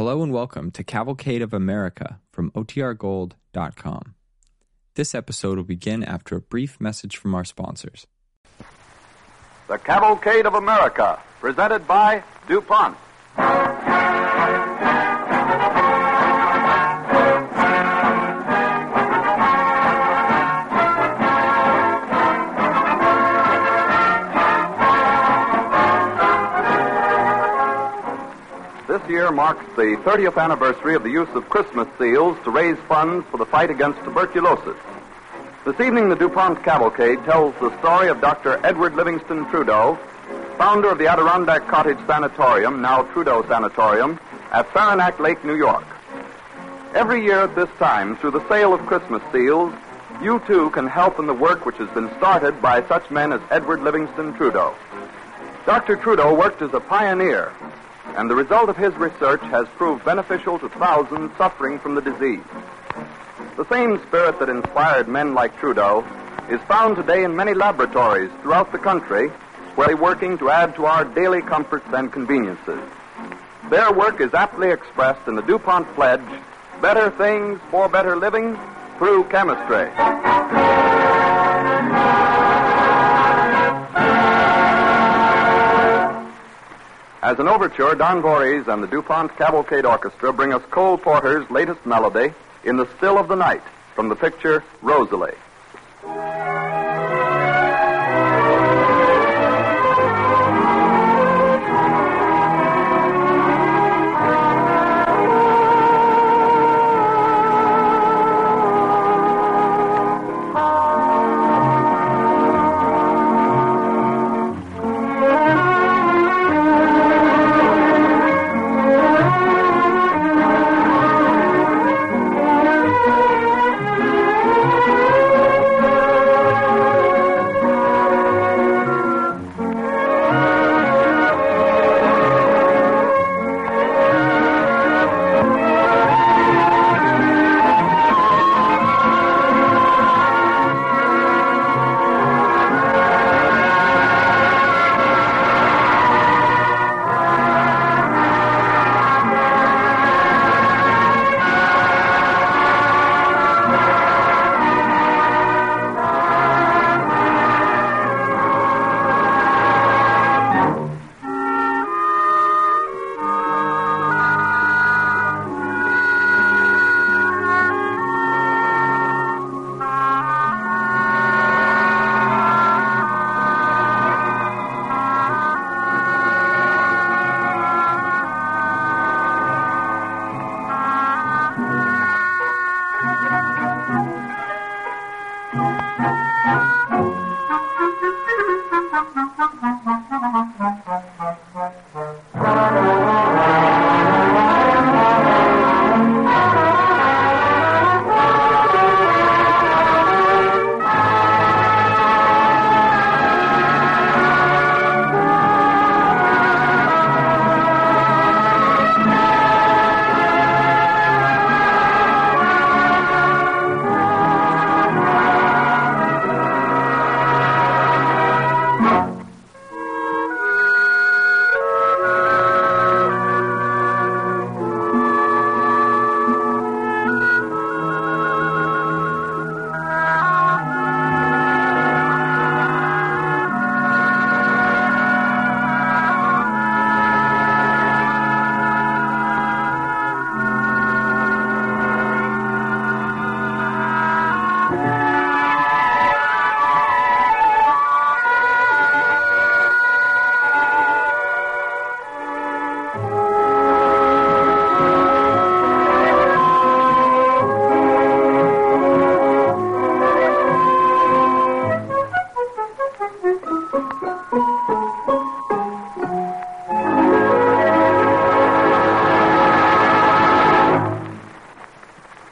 Hello and welcome to Cavalcade of America from OTRGold.com. This episode will begin after a brief message from our sponsors. The Cavalcade of America, presented by DuPont. Marks the 30th anniversary of the use of Christmas seals to raise funds for the fight against tuberculosis. This evening, the DuPont Cavalcade tells the story of Dr. Edward Livingston Trudeau, founder of the Adirondack Cottage Sanatorium, now Trudeau Sanatorium, at Saranac Lake, New York. Every year at this time, through the sale of Christmas seals, you too can help in the work which has been started by such men as Edward Livingston Trudeau. Dr. Trudeau worked as a pioneer and the result of his research has proved beneficial to thousands suffering from the disease. The same spirit that inspired men like Trudeau is found today in many laboratories throughout the country where they're working to add to our daily comforts and conveniences. Their work is aptly expressed in the DuPont pledge better things for better living through chemistry. As an overture, Don Voorhees and the DuPont Cavalcade Orchestra bring us Cole Porter's latest melody, In the Still of the Night, from the picture Rosalie.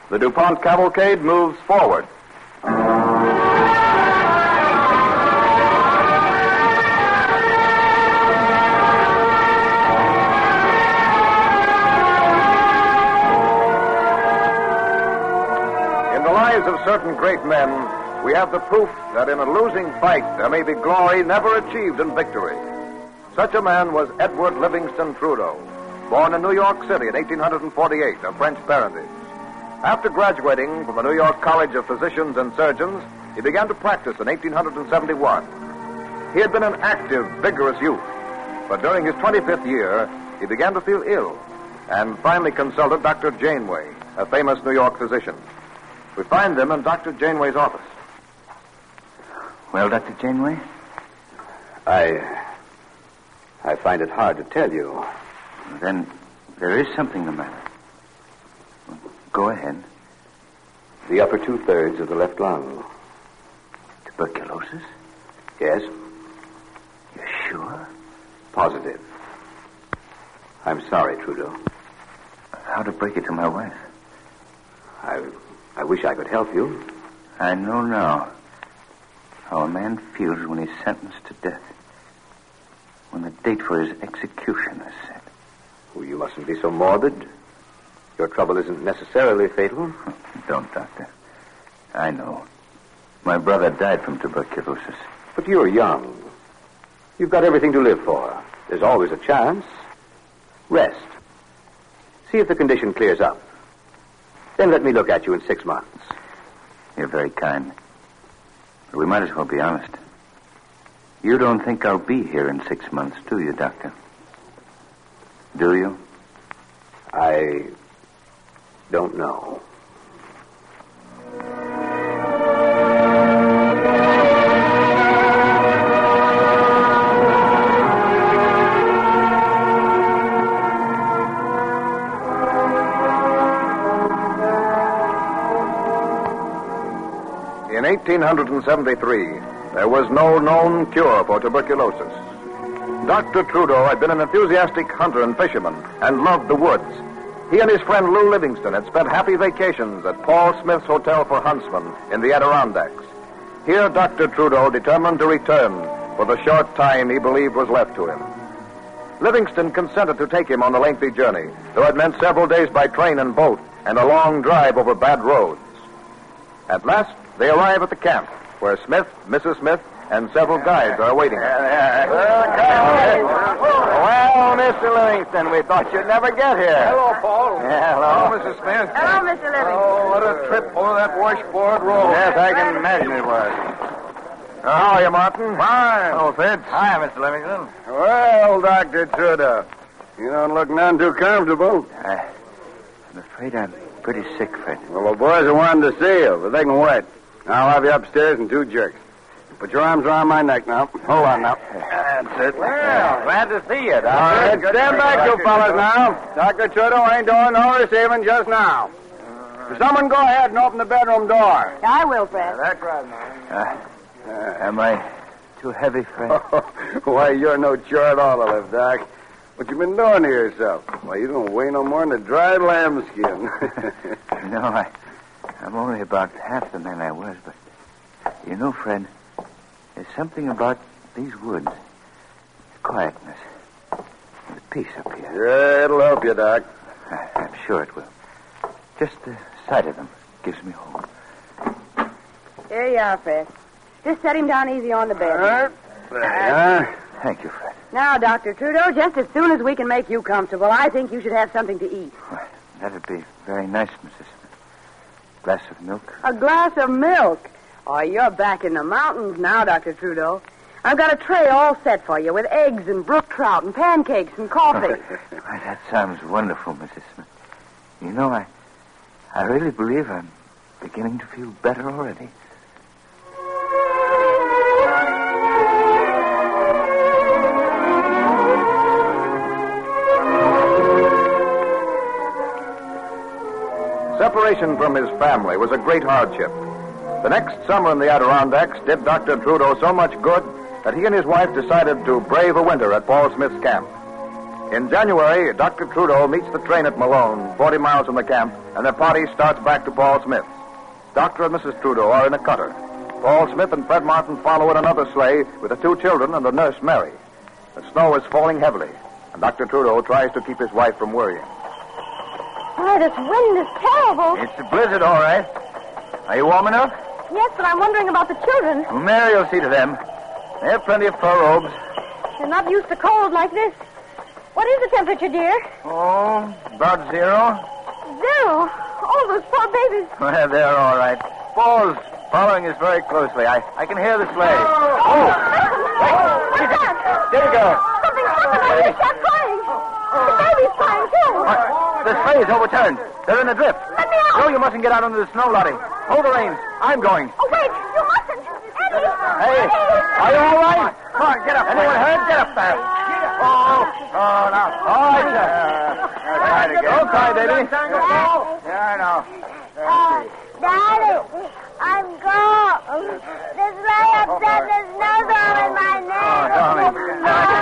The DuPont cavalcade moves forward. In the lives of certain great men, we have the proof that in a losing fight there may be glory never achieved in victory. Such a man was Edward Livingston Trudeau. born in New York City in 1848 of French parentage. After graduating from the New York College of Physicians and Surgeons, he began to practice in 1871. He had been an active, vigorous youth, but during his 25th year, he began to feel ill and finally consulted Dr. Janeway, a famous New York physician. We find them in Dr. Janeway's office. Well, Dr. Janeway? I. I find it hard to tell you. Then there is something the matter. Go ahead. The upper two thirds of the left lung. Tuberculosis? Yes? You're sure? Positive. I'm sorry, Trudeau. How to break it to my wife? I, I wish I could help you. I know now how a man feels when he's sentenced to death. When the date for his execution is set. Well, you mustn't be so morbid. Your trouble isn't necessarily fatal. Don't, Doctor. I know. My brother died from tuberculosis. But you're young. You've got everything to live for. There's always a chance. Rest. See if the condition clears up. Then let me look at you in six months. You're very kind. But we might as well be honest. You don't think I'll be here in six months, do you, Doctor? Do you? I don't know. In 1873, there was no known cure for tuberculosis. Dr. Trudeau had been an enthusiastic hunter and fisherman and loved the woods. He and his friend Lou Livingston had spent happy vacations at Paul Smith's Hotel for Huntsmen in the Adirondacks. Here, Dr. Trudeau determined to return for the short time he believed was left to him. Livingston consented to take him on the lengthy journey, though it meant several days by train and boat and a long drive over bad roads. At last, they arrive at the camp, where Smith, Mrs. Smith, and several guides are waiting. Well, Mr. Livingston, we thought you'd never get here. Hello, Paul. Yeah, hello. Mrs. Smith. Hello, Mr. Livingston. Oh, what a trip over that washboard road. Yes, I can imagine it was. Uh, how are you, Martin? Fine. Hello, Fitz. Hi, Mr. Livingston. Well, Dr. Trudeau, you don't look none too comfortable. I, I'm afraid I'm pretty sick, Fred. Well, the boys are wanting to see you, but they can wait. I'll have you upstairs in two jerks. Put your arms around my neck now. Hold on now. That's it. Well, glad to see you, Doctor. All right, stand back, you fellas, now. Dr. Trudeau ain't doing no receiving just now. Someone go ahead and open the bedroom door. I will, Fred. That's right, man. Uh, am I too heavy, Fred? Why, you're no chore at all to lift, Doc. What you been doing to yourself? Why, you don't weigh no more than a dried lambskin. no, I, I'm only about half the man I was, but you know, Fred, there's something about these woods, the quietness, the peace up here. yeah, it'll help you, Doc. I, I'm sure it will. Just the sight of them gives me hope. Here you are, Fred. Just set him down easy on the bed. There you are. Thank you, Fred. Now, Dr. Trudeau, just as soon as we can make you comfortable, I think you should have something to eat. Why, that'd be very nice, Mrs. Smith. Glass of milk? A glass of milk. Oh, you're back in the mountains now, Dr. Trudeau. I've got a tray all set for you with eggs and brook trout and pancakes and coffee. Why, that sounds wonderful, Mrs. Smith. You know, I, I really believe I'm beginning to feel better already. Separation from his family was a great hardship. The next summer in the Adirondacks did Dr. Trudeau so much good that he and his wife decided to brave a winter at Paul Smith's camp. In January, Dr. Trudeau meets the train at Malone, 40 miles from the camp, and their party starts back to Paul Smith's. Dr. and Mrs. Trudeau are in a cutter. Paul Smith and Fred Martin follow in another sleigh with the two children and the nurse, Mary. The snow is falling heavily, and Dr. Trudeau tries to keep his wife from worrying. Why, this wind is terrible. It's a blizzard, all right. Are you warm enough? Yes, but I'm wondering about the children. Well, Mary will see to them. They have plenty of fur robes. They're not used to cold like this. What is the temperature, dear? Oh, about zero. Zero. Oh, those poor babies. Well, they're all right. Paul's following us very closely. I, I can hear the sleigh. Oh! oh. What's that? There you go. Something happened. I hear a crying. The baby's crying, too. What? The sleigh is overturned. They're in a drift. Let me out. No, you mustn't get out into the snow, Lottie. Hold the reins. I'm going. Oh, wait. You mustn't. Eddie. Hey, are you all right? Come on, get up. Anyone hurt? Get up there. Oh, oh, now. All right, sir. Don't cry, baby. Yeah, I know. Uh, Daddy, I'm cold. This sleigh upset the snowball in my ah, neck. Oh, darling. Ah.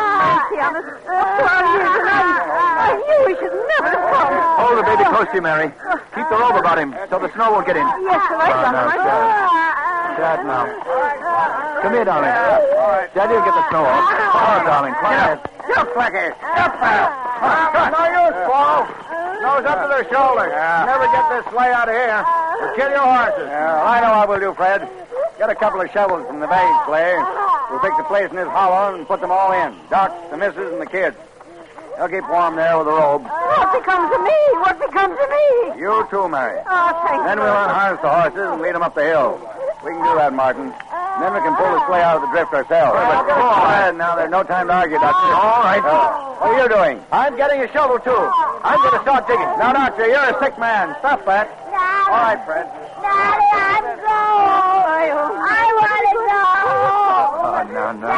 I knew we should never have come. Hold the baby close to you, Mary. Keep the robe about him so the snow won't get in. Yes, sir. I Oh, no, it. Dad. Dad, now. Come here, darling. Daddy will get the snow off. Oh, darling, quiet. Get up, Blackie. Get up there. No use, Paul. Nose up to their shoulders. Never get this sleigh out of here. We'll kill your horses. Yeah, I know what we'll do, Fred. Get a couple of shovels from the baggage sleigh. We'll take the place in this hollow and put them all in. Doc, the missus, and the kids. They'll keep warm there with the robe. What becomes of me? What becomes of me? You too, Mary. Oh, thank Then we'll unharness the horses and lead them up the hill. We can do that, Martin. And then we can pull the sleigh out of the drift ourselves. but Go ahead now. There's no time to argue, Doctor. All right. Uh, what are you doing? I'm getting a shovel, too. I'm going to start digging. Now, Doctor, you're a sick man. Stop that. Daddy, All right, Fred. Daddy, I'm cold. I want to go. Oh, no, no.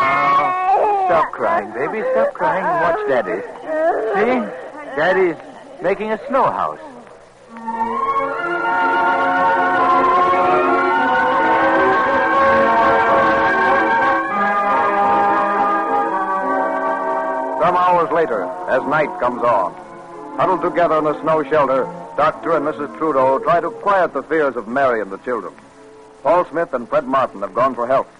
Stop crying, baby. Stop crying and watch Daddy. See? Daddy's making a snow house. Some hours later, as night comes on, huddled together in a snow shelter, Doctor and Mrs. Trudeau try to quiet the fears of Mary and the children. Paul Smith and Fred Martin have gone for help.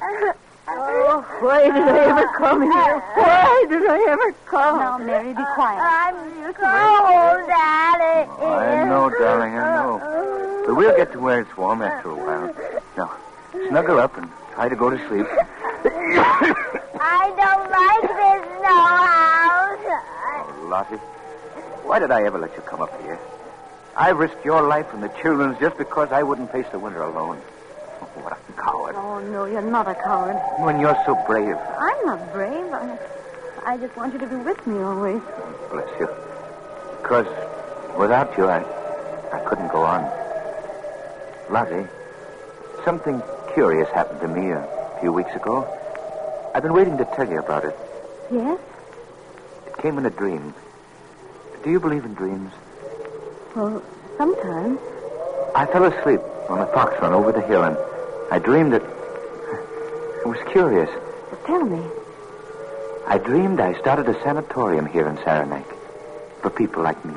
Oh, why did I ever come here? Why did I ever come? Now, Mary, be quiet. I'm cold, Daddy. I know, darling, I know. But we'll get to where it's warm after a while. Now, snuggle up and try to go to sleep. I don't like this snow house. Oh, Lottie, why did I ever let you come up here? I risked your life and the children's just because I wouldn't face the winter alone. Oh, what a coward. Oh, no, you're not a coward. When you're so brave. I'm not brave. I, I just want you to be with me always. Bless you. Because without you, I, I couldn't go on. Lottie, something curious happened to me a few weeks ago. I've been waiting to tell you about it. Yes? It came in a dream. Do you believe in dreams? Well, sometimes. I fell asleep on a fox run over the hill, and I dreamed that. It was curious. Well, tell me. I dreamed I started a sanatorium here in Saranac for people like me,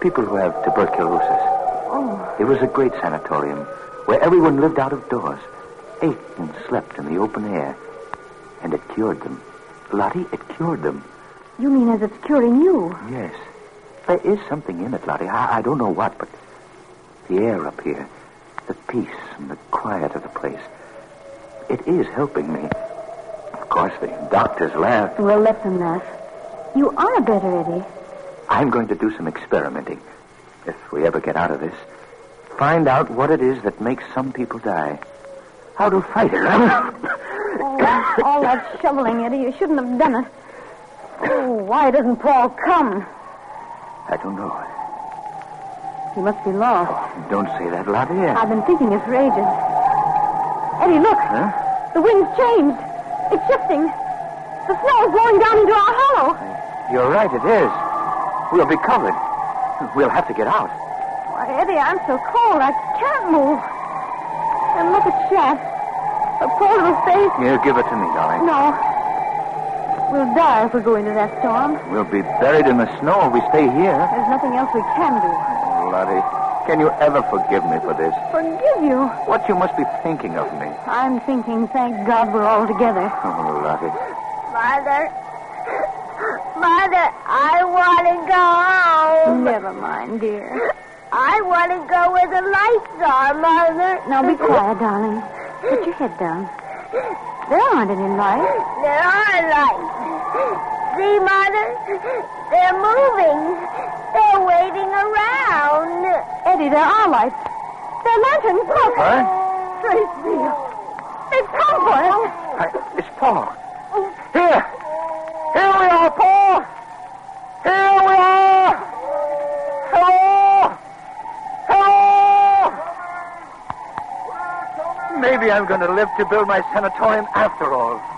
people who have tuberculosis. Oh, It was a great sanatorium where everyone lived out of doors, ate and slept in the open air, and it cured them. Lottie, it cured them. you mean as it's curing you? Yes. There is something in it, Lottie. I, I don't know what, but the air up here, the peace and the quiet of the place, it is helping me. Of course, the doctors laugh. Well, let them laugh. You are better, Eddie. I'm going to do some experimenting, if we ever get out of this. Find out what it is that makes some people die. How to fight it. Oh, all that shoveling, Eddie. You shouldn't have done it. Oh, why doesn't Paul come? I don't know. He must be lost. Don't say that, Lottie. I've been thinking it for ages. Eddie, look. Huh? The wind's changed. It's shifting. The snow is blowing down into our hollow. You're right, it is. We'll be covered. We'll have to get out. Why, Eddie, I'm so cold I can't move. And look at Shat. A poor little face. Here, give it to me, darling. No. We'll die if we go into that storm. We'll be buried in the snow if we stay here. There's nothing else we can do. Lottie, can you ever forgive me for this? Forgive you. What you must be thinking of me. I'm thinking, thank God we're all together. Oh, Lottie. Mother. Mother, I want to go home. Never mind, dear. I want to go where the lights are, Mother. Now be quiet, darling. Put your head down. There aren't any lights. There are lights. See, Mother? They're moving. They're waiting around. Eddie, there are lights. They're lanterns. Look. Huh? Trace Beale. They've come for us. I, it's Paul. Here. Here we are, Paul. Here we are. Hello. Hello. Maybe I'm going to live to build my sanatorium after all.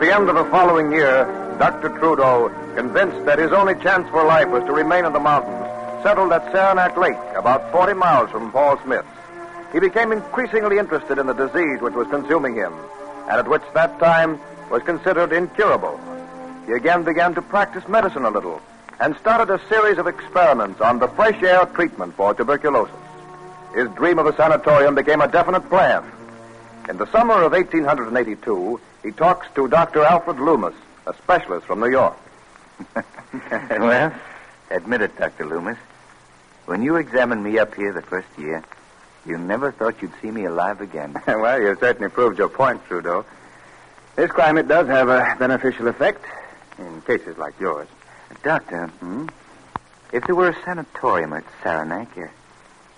The end of the following year, Dr. Trudeau, convinced that his only chance for life was to remain in the mountains, settled at Saranac Lake, about 40 miles from Paul Smith's. He became increasingly interested in the disease which was consuming him, and at which that time was considered incurable. He again began to practice medicine a little and started a series of experiments on the fresh air treatment for tuberculosis. His dream of a sanatorium became a definite plan. In the summer of 1882, he talks to Dr. Alfred Loomis, a specialist from New York. well, admit it, Dr. Loomis. When you examined me up here the first year, you never thought you'd see me alive again. well, you certainly proved your point, Trudeau. This climate does have a beneficial effect in cases like yours. Doctor, Hmm? if there were a sanatorium at Saranac, a,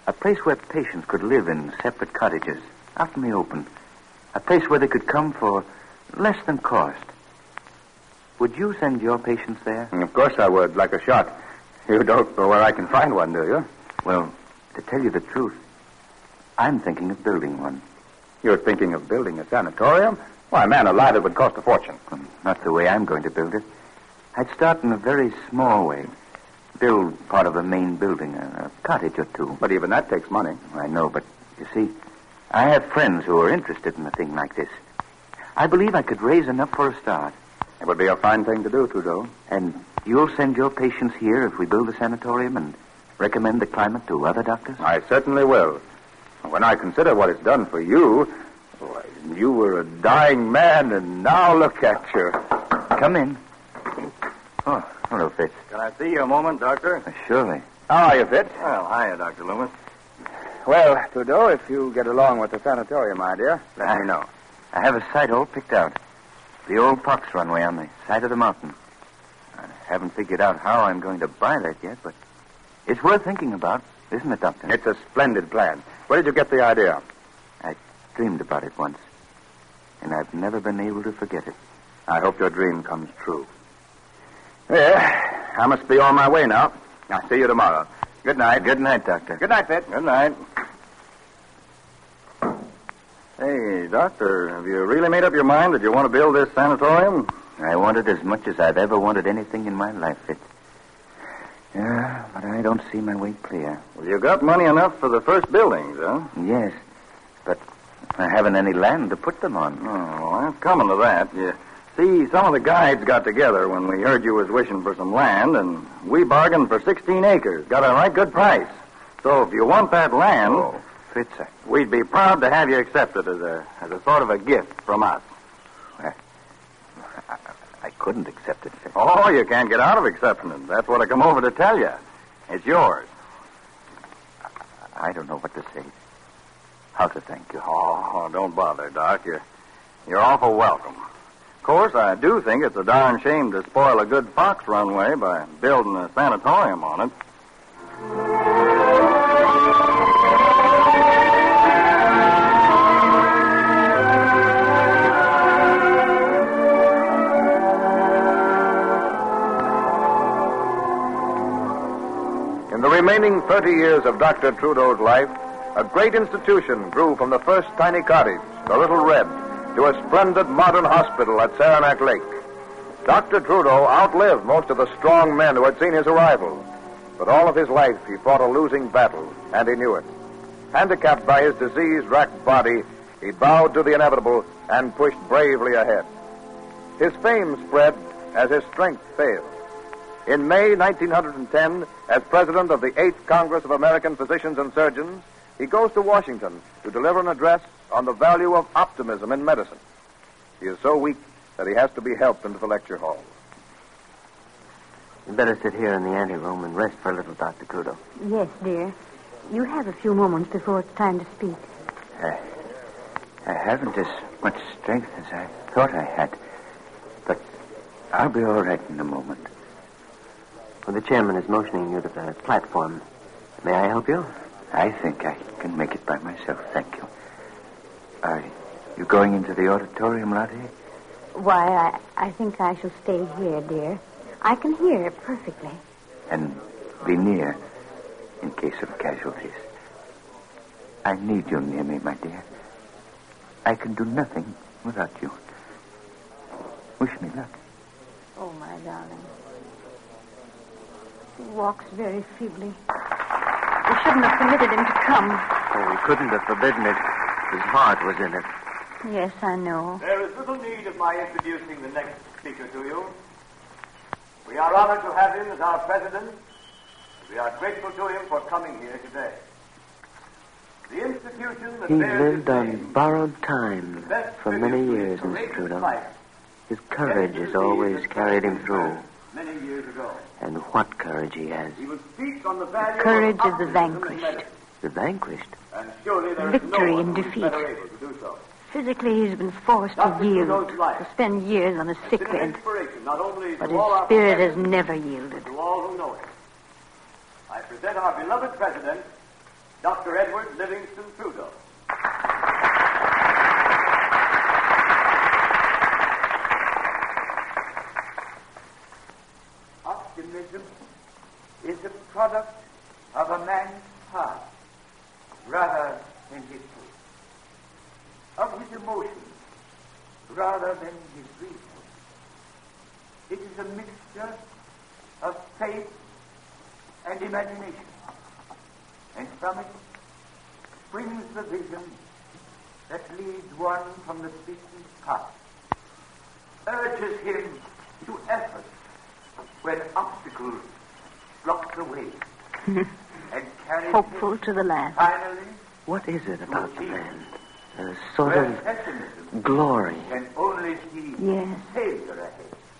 a place where patients could live in separate cottages, out in the open, a place where they could come for less than cost, would you send your patients there? Of course I would, like a shot. You don't know where I can find one, do you? Well, to tell you the truth, I'm thinking of building one. You're thinking of building a sanatorium? Why, man alive, it would cost a fortune. Um, Not the way I'm going to build it. I'd start in a very small way. Build part of the main building, a, a cottage or two. But even that takes money. I know, but you see, I have friends who are interested in a thing like this. I believe I could raise enough for a start. It would be a fine thing to do, Trudeau. And you'll send your patients here if we build a sanatorium and recommend the climate to other doctors? I certainly will. When I consider what it's done for you, why, you were a dying man, and now look at you. Come in. Oh, hello, Fitz. Can I see you a moment, Doctor? Surely. How are you, Fitz? Well, hiya, Dr. Loomis. Well, Trudeau, if you get along with the sanatorium idea, let I- me know. I have a site all picked out. The old Pox runway on the side of the mountain. I haven't figured out how I'm going to buy that yet, but it's worth thinking about, isn't it, Doctor? It's a splendid plan. Where did you get the idea? I dreamed about it once, and I've never been able to forget it. I hope your dream comes true. Well, I must be on my way now. I'll see you tomorrow. Good night. Good night, Doctor. Good night, Fitz. Good night. Hey, Doctor, have you really made up your mind that you want to build this sanatorium? I want it as much as I've ever wanted anything in my life, Fitz. Yeah, but I don't see my way clear. Well, you got money enough for the first buildings, huh? Yes, but I haven't any land to put them on. Oh, I'm coming to that. You see, some of the guides got together when we heard you was wishing for some land, and we bargained for 16 acres. Got a right good price. So if you want that land, Oh, we'd be proud to have you accepted as a as a sort of a gift from us. Eh, I couldn't accept it. Oh, you can't get out of accepting it. That's what I come over to tell you. It's yours. I don't know what to say. How to thank you. Oh, don't bother, Doc. You're, you're awful welcome. Of course, I do think it's a darn shame to spoil a good fox runway by building a sanatorium on it. In the remaining 30 years of Dr. Trudeau's life, a great institution grew from the first tiny cottage, the Little Red, to a splendid modern hospital at Saranac Lake. Dr. Trudeau outlived most of the strong men who had seen his arrival. But all of his life, he fought a losing battle, and he knew it. Handicapped by his disease racked body, he bowed to the inevitable and pushed bravely ahead. His fame spread as his strength failed. In May 1910, as president of the 8th Congress of American Physicians and Surgeons, he goes to Washington to deliver an address on the value of optimism in medicine. He is so weak that he has to be helped into the lecture hall. You'd better sit here in the anteroom and rest for a little, Dr. Trudeau. Yes, dear. You have a few moments before it's time to speak. I, I haven't as much strength as I thought I had. But I'll be all right in a moment. Well, the chairman is motioning you to the platform. May I help you? I think I can make it by myself, thank you. Are you going into the auditorium, Lottie? Why, I, I think I shall stay here, dear. I can hear it perfectly. And be near in case of casualties. I need you near me, my dear. I can do nothing without you. Wish me luck. Oh, my darling. He walks very feebly. We shouldn't have permitted him to come. Oh, we couldn't have forbidden it. His heart was in it. Yes, I know. There is little need of my introducing the next speaker to you. We are honored to have him as our president. We are grateful to him for coming here today. The institution that He lived on borrowed time for many years, his Mr. courageous Trudeau. life, His courage has always carried him through. Many years ago. And what courage he has. He will speak on the value Courage of of the vanquished. The vanquished. And surely there is Victory no in defeat. better able to do so. Physically, he's been forced to yield, to spend years on a sick bed. not only But his spirit has never yielded. to all who know him. I present our beloved president, Dr. Edward Livingston Trudeau. Optimism is a product of a man's heart rather than his faith, of his emotions rather than his reason. It is a mixture of faith and imagination, and from it springs the vision that leads one from the beaten path, urges him to effort when obstacles block the way, and carries Hopeful him to the last. finally What is it about the man? A sort of pessimism glory. can only see Yes,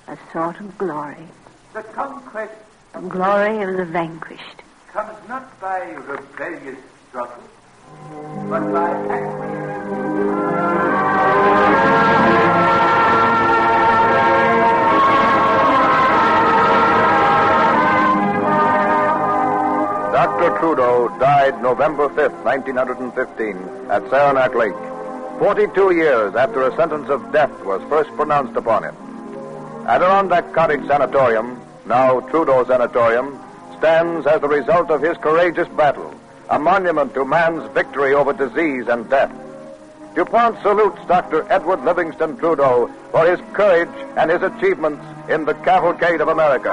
a sort of glory. The conquest of Glory of the vanquished. comes not by rebellious struggle, but by acquiescence. Dr. Trudeau died November 5th, 1915, at Saranac Lake, 42 years after a sentence of death was first pronounced upon him. Adirondack Cottage Sanatorium, now Trudeau Sanatorium, stands as the result of his courageous battle, a monument to man's victory over disease and death. DuPont salutes Dr. Edward Livingston Trudeau for his courage and his achievements in the cavalcade of America.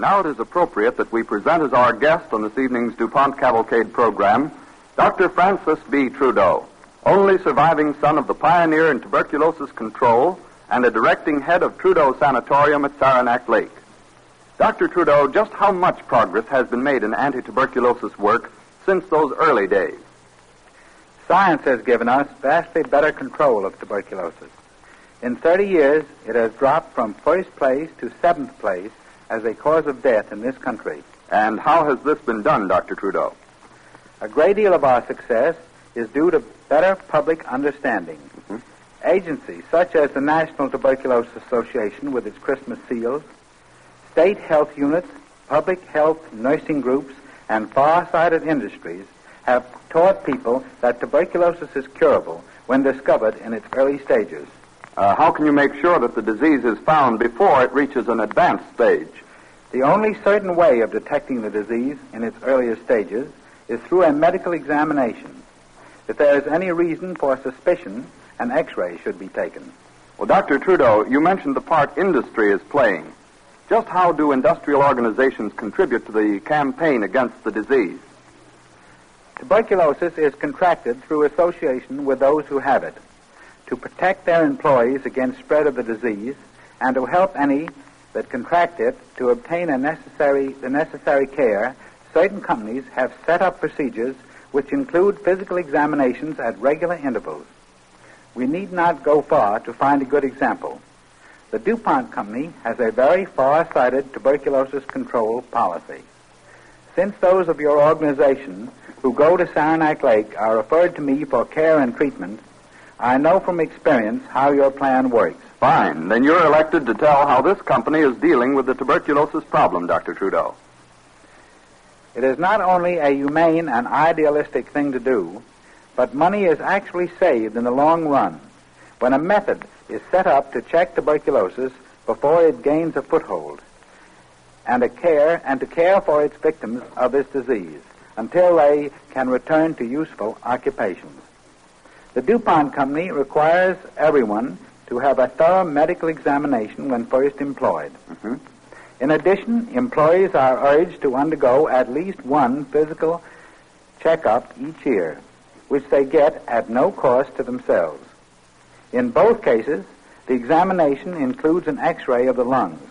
Now it is appropriate that we present as our guest on this evening's DuPont Cavalcade program Dr. Francis B. Trudeau, only surviving son of the pioneer in tuberculosis control and a directing head of Trudeau Sanatorium at Saranac Lake. Dr. Trudeau, just how much progress has been made in anti tuberculosis work since those early days? Science has given us vastly better control of tuberculosis. In 30 years, it has dropped from first place to seventh place as a cause of death in this country. And how has this been done, Dr. Trudeau? A great deal of our success is due to better public understanding. Mm-hmm. Agencies such as the National Tuberculosis Association with its Christmas seals, state health units, public health nursing groups, and far-sighted industries have taught people that tuberculosis is curable when discovered in its early stages. Uh, how can you make sure that the disease is found before it reaches an advanced stage? The only certain way of detecting the disease in its earliest stages is through a medical examination. If there is any reason for suspicion, an x-ray should be taken. Well, Dr. Trudeau, you mentioned the part industry is playing. Just how do industrial organizations contribute to the campaign against the disease? Tuberculosis is contracted through association with those who have it. To protect their employees against spread of the disease and to help any that contract it to obtain necessary, the necessary care, certain companies have set up procedures which include physical examinations at regular intervals. We need not go far to find a good example. The DuPont Company has a very far-sighted tuberculosis control policy. Since those of your organization who go to Saranac Lake are referred to me for care and treatment, I know from experience how your plan works. Fine. Then you're elected to tell how this company is dealing with the tuberculosis problem, Dr. Trudeau. It is not only a humane and idealistic thing to do, but money is actually saved in the long run when a method is set up to check tuberculosis before it gains a foothold and a care and to care for its victims of this disease until they can return to useful occupations. The DuPont Company requires everyone to have a thorough medical examination when first employed. Mm-hmm. In addition, employees are urged to undergo at least one physical checkup each year, which they get at no cost to themselves. In both cases, the examination includes an x-ray of the lungs,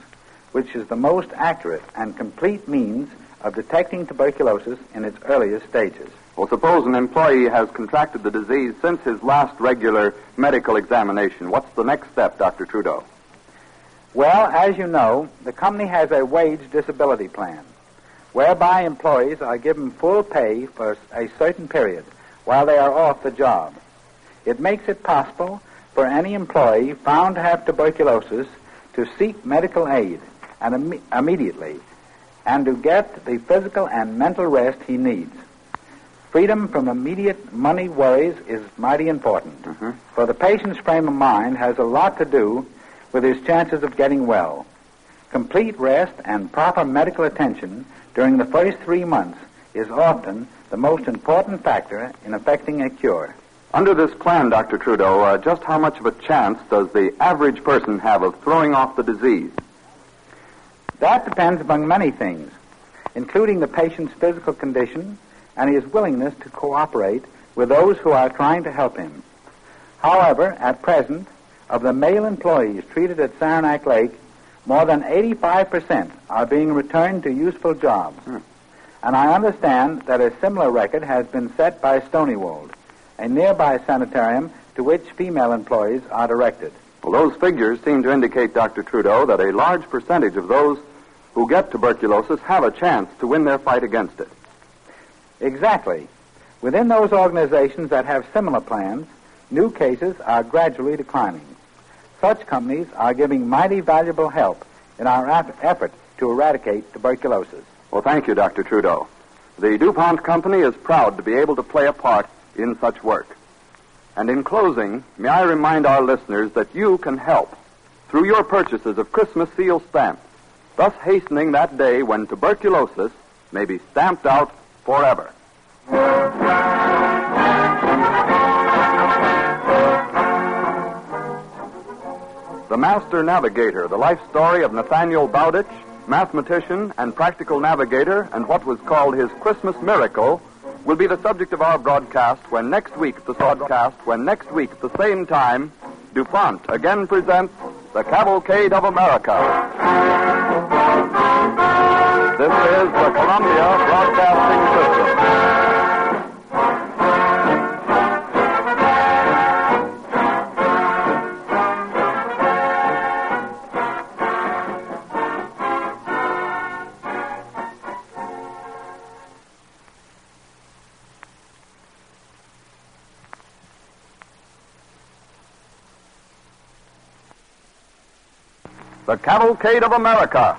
which is the most accurate and complete means of detecting tuberculosis in its earliest stages. Well, suppose an employee has contracted the disease since his last regular medical examination. What's the next step, Dr. Trudeau? Well, as you know, the company has a wage disability plan, whereby employees are given full pay for a certain period while they are off the job. It makes it possible for any employee found to have tuberculosis to seek medical aid and Im- immediately and to get the physical and mental rest he needs. Freedom from immediate money worries is mighty important, Mm-hmm. for the patient's frame of mind has a lot to do with his chances of getting well. Complete rest and proper medical attention during the first three months is often the most important factor in effecting a cure. Under this plan, Dr. Trudeau, uh, just how much of a chance does the average person have of throwing off the disease? That depends among many things, including the patient's physical condition and his willingness to cooperate with those who are trying to help him. However, at present, of the male employees treated at Saranac Lake, more than 85% are being returned to useful jobs. Hmm. And I understand that a similar record has been set by Stonywold, a nearby sanitarium to which female employees are directed. Well, those figures seem to indicate, Dr. Trudeau, that a large percentage of those who get tuberculosis have a chance to win their fight against it. Exactly. Within those organizations that have similar plans, new cases are gradually declining. Such companies are giving mighty valuable help in our eff- effort to eradicate tuberculosis. Well, thank you, Dr. Trudeau. The DuPont Company is proud to be able to play a part in such work. And in closing, may I remind our listeners that you can help through your purchases of Christmas seal stamps, thus hastening that day when tuberculosis may be stamped out forever. The Master Navigator, the life story of Nathaniel Bowditch, mathematician and practical navigator, and what was called his Christmas miracle, will be the subject of our broadcast when next week the broadcast when next week at the same time, DuPont again presents the Cavalcade of America. This is the Columbia Broadcasting Cavalcade of America.